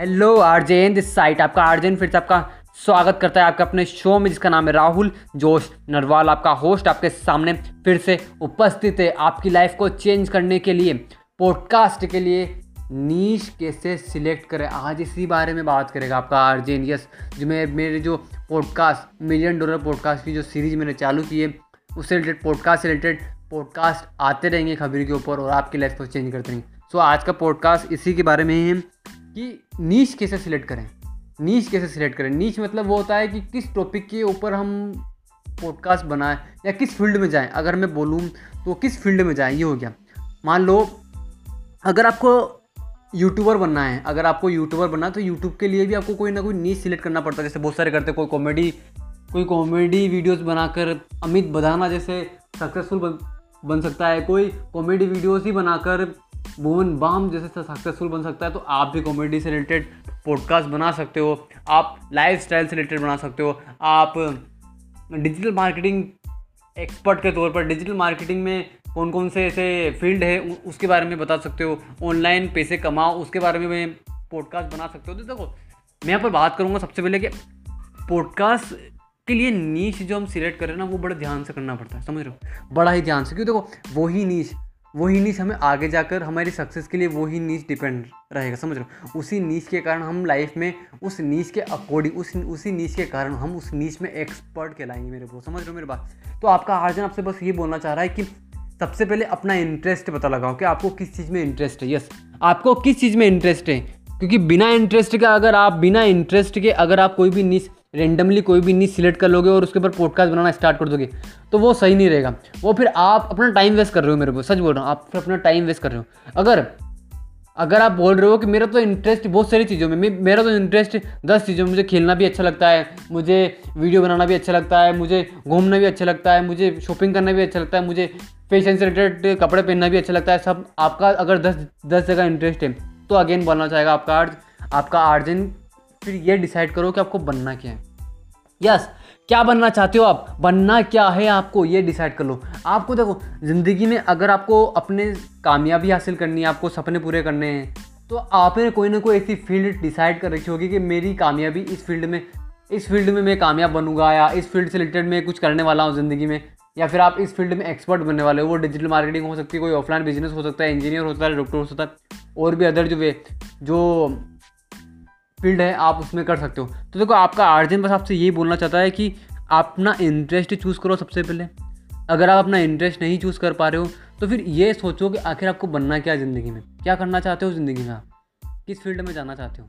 Hello आरजेन this side आपका आरजेन फिर से आपका स्वागत करता है आपके अपने शो में, जिसका नाम है राहुल, जोश नरवाल आपका होस्ट आपके सामने फिर से उपस्थित है आपकी लाइफ को चेंज करने के लिए पॉडकास्ट के लिए नीच कैसे सिलेक्ट करें? आज इसी बारे में बात करेगा आपका आरजेन यस जो मैं, मेरे जो पॉडकास्ट मिलियन डॉलर पॉडकास्ट की जो सीरीज़ मैंने चालू की है, उससे रिलेटेड पॉडकास्ट से रिलेटेड पॉडकास्ट आते रहेंगे खबर के ऊपर और आपकी लाइफ को चेंज करते रहेंगे। सो आज का पॉडकास्ट इसी के बारे में ही है। कि नीच कैसे सिलेक्ट करें? नीच कैसे सिलेक्ट करें? नीच मतलब वो होता है कि किस टॉपिक के ऊपर हम पॉडकास्ट बनाएँ या किस फ़ील्ड में जाएँ? अगर मैं बोलूँ तो किस फ़ील्ड में जाएँ? ये हो गया। मान लो अगर आपको यूट्यूबर बनना है अगर आपको यूट्यूबर बनना है तो यूट्यूब के लिए भी आपको कोई ना कोई नीच सिलेक्ट करना पड़ता है। जैसे बहुत सारे करते कोई कॉमेडी कोई कॉमेडी वीडियोस बनाकर अमित बधाना जैसे सक्सेसफुल बन, बन सकता है। कोई कॉमेडी वीडियोस ही बनाकर भुवन बाम जैसे सक्सेसफुल बन सकता है तो आप भी कॉमेडी से रिलेटेड पॉडकास्ट बना सकते हो, आप लाइफ स्टाइल से रिलेटेड बना सकते हो, आप डिजिटल मार्केटिंग एक्सपर्ट के तौर पर डिजिटल मार्केटिंग में कौन कौन से ऐसे फ़ील्ड है उसके बारे में बता सकते हो ऑनलाइन पैसे कमाओ, उसके बारे में पॉडकास्ट बना सकते हो। तो देखो, मैं यहाँ पर बात करूँगा सबसे पहले कि पॉडकास्ट के लिए नीच जो हम सिलेक्ट करें ना, वो बड़े ध्यान से करना पड़ता है, समझ रहे हो? बड़ा ही ध्यान से, क्यों देखो वही नीच वही नीच हमें आगे जाकर हमारी सक्सेस के लिए वही नीच डिपेंड रहेगा, समझ रहे उसी नीच के कारण हम लाइफ में, उस नीच के अकॉर्डिंग उस, उसी नीच के कारण हम उस नीच में एक्सपर्ट कहलाएँगे मेरे को समझ रहे हो मेरी बात? तो आपका आर्जन आपसे बस ये बोलना चाह रहा है कि सबसे पहले अपना इंटरेस्ट पता लगाओ कि आपको किस चीज़ में इंटरेस्ट है यस आपको किस चीज़ में इंटरेस्ट है? क्योंकि बिना इंटरेस्ट के अगर आप, बिना इंटरेस्ट के अगर आप कोई भी नीच रेंडमली कोई भी नीच सिलेक्ट कर लोगे और उसके ऊपर पॉडकास्ट बनाना स्टार्ट कर दोगे तो वो सही नहीं रहेगा। वो फिर आप अपना टाइम वेस्ट कर रहे हो मेरे को, सच बोल रहा हूँ, आप फिर अपना टाइम वेस्ट कर रहे हो। अगर अगर आप बोल रहे हो कि मेरा तो इंटरेस्ट बहुत सारी चीज़ों में मेरा तो इंटरेस्ट दस चीज़ों में, मुझे खेलना भी अच्छा लगता है, मुझे वीडियो बनाना भी अच्छा लगता है, मुझे घूमना भी अच्छा लगता है, मुझे शॉपिंग करना भी अच्छा लगता है, मुझे फ़ैशन से रिलेटेड कपड़े पहनना भी अच्छा लगता है, सब आपका अगर दस दस जगह इंटरेस्ट है तो अगेन बोलना चाहेगा आपका आपका आर्जन फिर ये डिसाइड करो कि आपको बनना क्या है। यस yes, क्या बनना चाहते हो आप? बनना क्या है आपको? ये डिसाइड कर लो। आपको देखो ज़िंदगी में अगर आपको अपने कामयाबी हासिल करनी है आपको सपने पूरे करने हैं तो आपने कोई ना कोई ऐसी फ़ील्ड डिसाइड कर रखी होगी कि मेरी कामयाबी इस फ़ील्ड में इस फ़ील्ड में मैं कामयाब बनूँगा या इस फ़ील्ड से रिलेटेड मैं कुछ करने वाला हूँ ज़िंदगी में या फिर आप इस फ़ील्ड में एक्सपर्ट बनने वाले हो। वो डिजिटल मार्केटिंग हो सकती है कोई ऑफलाइन बिज़नेस हो सकता है इंजीनियर हो सकता है डॉक्टर हो सकता है और भी अदर जो वे जो फ़ील्ड है, आप उसमें कर सकते हो। तो देखो, आपका आर्जन बस आपसे यही बोलना चाहता है कि अपना इंटरेस्ट चूज़ करो सबसे पहले। अगर आप अपना इंटरेस्ट नहीं चूज़ कर पा रहे हो तो फिर ये सोचो कि आखिर आपको बनना क्या ज़िंदगी में। क्या करना चाहते हो ज़िंदगी में आप? किस फ़ील्ड में जाना चाहते हो?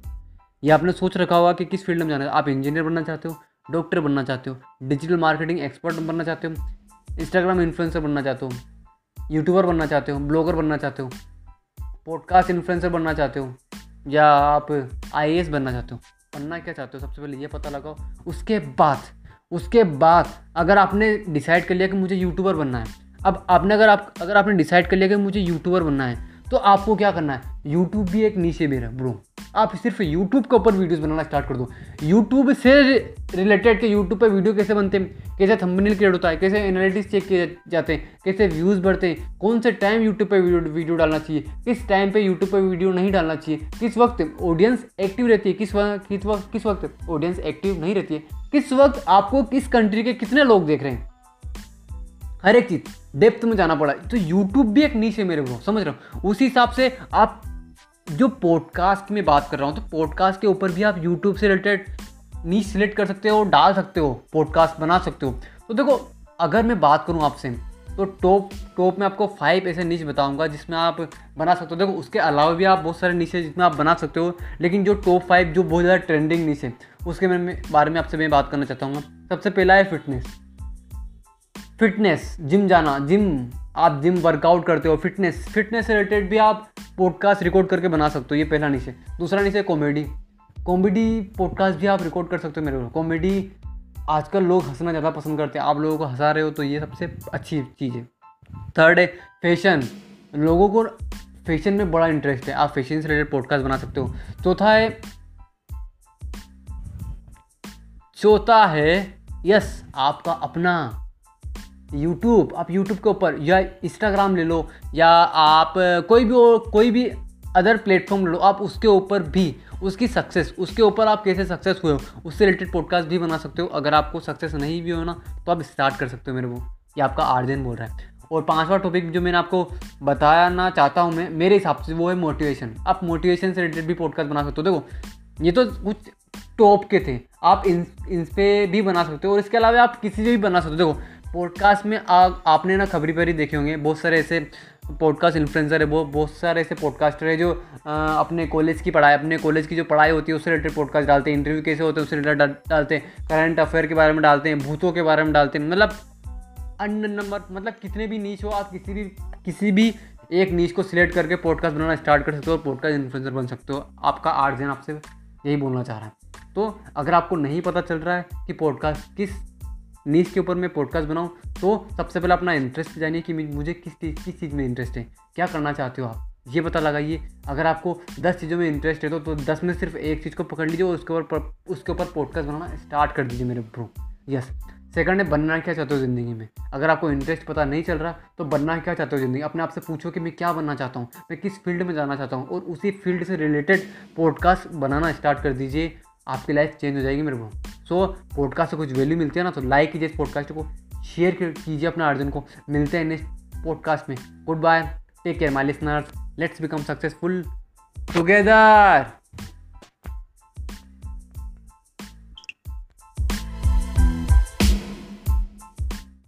ये आपने सोच रखा होगा कि किस फ़ील्ड में जाना आप इंजीनियर बनना चाहते हो डॉक्टर बनना चाहते हो डिजिटल मार्केटिंग एक्सपर्ट बनना चाहते हो इंस्टाग्राम इन्फ्लुएंसर बनना चाहते हो यूट्यूबर बनना चाहते हो ब्लॉगर बनना चाहते हो पॉडकास्ट इन्फ्लुएंसर बनना चाहते हो या आप आई बनना चाहते हो, बनना क्या चाहते हो, सबसे पहले ये पता लगाओ। उसके बाद उसके बाद अगर आपने डिसाइड कर लिया कि मुझे यूट्यूबर बनना है, अब आपने अगर आप, अगर आपने डिसाइड कर लिया कि मुझे यूट्यूबर बनना है तो आपको क्या करना है? यूट्यूब भी एक नीचे मेरा ब्रो आप सिर्फ़ यूट्यूब के ऊपर वीडियोस बनाना स्टार्ट कर दो। यूट्यूब से रिलेटेड के यूट्यूब पे वीडियो कैसे बनते हैं? कैसे थंबनेल क्रिएट होता है? कैसे एनालिटिक्स चेक किए जाते हैं? कैसे व्यूज़ बढ़ते हैं? कौन से टाइम यूट्यूब पे वीडियो वीडियो डालना चाहिए? किस टाइम पे यूट्यूब पे वीडियो नहीं डालना चाहिए? किस वक्त ऑडियंस एक्टिव रहती है? किस वक्त किस वक्त किस वक्त ऑडियंस एक्टिव नहीं रहती है? किस वक्त आपको किस कंट्री के कितने लोग देख रहे हैं? हर एक चीज़। डेप्थ में जाना पड़ा। तो यूट्यूब भी एक नीच मेरे को समझ रहा हूँ? उसी हिसाब से आप जो पॉडकास्ट की मैं बात कर रहा हूँ तो पॉडकास्ट के ऊपर भी आप यूट्यूब से रिलेटेड नीच सिलेक्ट कर सकते हो, डाल सकते हो पॉडकास्ट बना सकते हो। तो देखो, अगर मैं बात करूँ आपसे तो टॉप टॉप में आपको फाइव ऐसे नीच बताऊँगा जिसमें आप बना सकते हो। देखो, उसके अलावा भी आप बहुत सारे नीचे जिसमें आप बना सकते हो, लेकिन जो टॉप फाइव जो बहुत ज़्यादा ट्रेंडिंग नीच उसके बारे में आपसे मैं बात करना चाहता हूँ। सबसे पहला है फिटनेस फिटनेस, जिम जाना, जिम, आप जिम वर्कआउट करते हो फिटनेस फिटनेस से रिलेटेड भी आप पॉडकास्ट रिकॉर्ड करके बना सकते हो, ये पहला नीचे दूसरा नीचे कॉमेडी कॉमेडी पॉडकास्ट भी आप रिकॉर्ड कर सकते हो मेरे को। कॉमेडी आजकल लोग हंसना ज़्यादा पसंद करते हैं। आप लोगों को हंसा रहे हो तो ये सबसे अच्छी चीज़ है। थर्ड है फ़ैशन लोगों को फ़ैशन में बड़ा इंटरेस्ट है। आप फ़ैशन से रिलेटेड पॉडकास्ट बना सकते हो। चौथा है चौथा है यस आपका अपना यूट्यूब आप यूट्यूब के ऊपर या इंस्टाग्राम ले लो, या आप कोई भी कोई भी अदर प्लेटफॉर्म लो आप उसके ऊपर भी उसकी सक्सेस उसके ऊपर आप कैसे सक्सेस हुए हो, उससे रिलेटेड पॉडकास्ट भी बना सकते हो। अगर आपको सक्सेस नहीं भी हो ना तो आप स्टार्ट कर सकते हो मेरे को ये आपका आर्जन बोल रहा है। और पांचवा टॉपिक जो मैंने आपको बताना चाहता हूँ मैं, मेरे हिसाब से वो है मोटिवेशन आप मोटिवेशन से रिलेटेड भी पॉडकास्ट बना सकते हो। देखो, ये तो कुछ टॉप के थे, आप इन इन पे भी बना सकते हो, और इसके अलावा आप किसी से भी बना सकते हो। देखो पॉडकास्ट में आ, आपने ना खबरी परी देखे होंगे। बहुत सारे ऐसे पॉडकास्ट इन्फ्लुएंसर है बहुत बहुत सारे ऐसे पॉडकास्टर है जो आ, अपने कॉलेज की पढ़ाई अपने कॉलेज की जो पढ़ाई होती है उससे रिलेटेड पॉडकास्ट डालते हैं। इंटरव्यू कैसे होते हैं उससे रिलेटेड डालते हैं। करंट अफेयर के बारे में डालते हैं भूतों के बारे में डालते हैं। मतलब अन्य नंबर मतलब कितने भी नीच हो आप किसी भी किसी भी एक नीच को सिलेक्ट करके पॉडकास्ट बनाना स्टार्ट कर सकते हो और पॉडकास्ट इन्फ्लुएंसर बन सकते हो। आपका आर्जन आपसे यही बोलना चाह रहा है। तो अगर आपको नहीं पता चल रहा है कि पॉडकास्ट किस नीच के ऊपर मैं पॉडकास्ट बनाऊँ तो सबसे पहले अपना इंटरेस्ट जानिए कि मुझे किस चीज़ किस चीज़ में इंटरेस्ट है। क्या करना चाहते हो आप? ये पता लगाइए। अगर आपको दस चीज़ों में इंटरेस्ट है तो, तो दस में सिर्फ़ एक चीज़ को पकड़ लीजिए और उसके ऊपर उसके ऊपर पॉडकास्ट बनाना स्टार्ट कर दीजिए मेरे ब्रो यस सेकंड है बनना क्या चाहते हो ज़िंदगी में? अगर आपको इंटरेस्ट पता नहीं चल रहा तो बनना क्या चाहते हो ज़िंदगी? अपने आप से पूछो कि मैं क्या बनना चाहता हूँ मैं किस फ़ील्ड में जाना चाहता हूँ और उसी फ़ील्ड से रिलेटेड पॉडकास्ट बनाना स्टार्ट कर दीजिए। आपकी लाइफ चेंज हो जाएगी मेरे को सो पॉडकास्ट से कुछ वैल्यू मिलती है ना तो लाइक कीजिए इस पॉडकास्ट को शेयर कीजिए अपने अर्जुन को। मिलते हैं नेक्स्ट पॉडकास्ट में। Good bye take care my listeners let's become successful together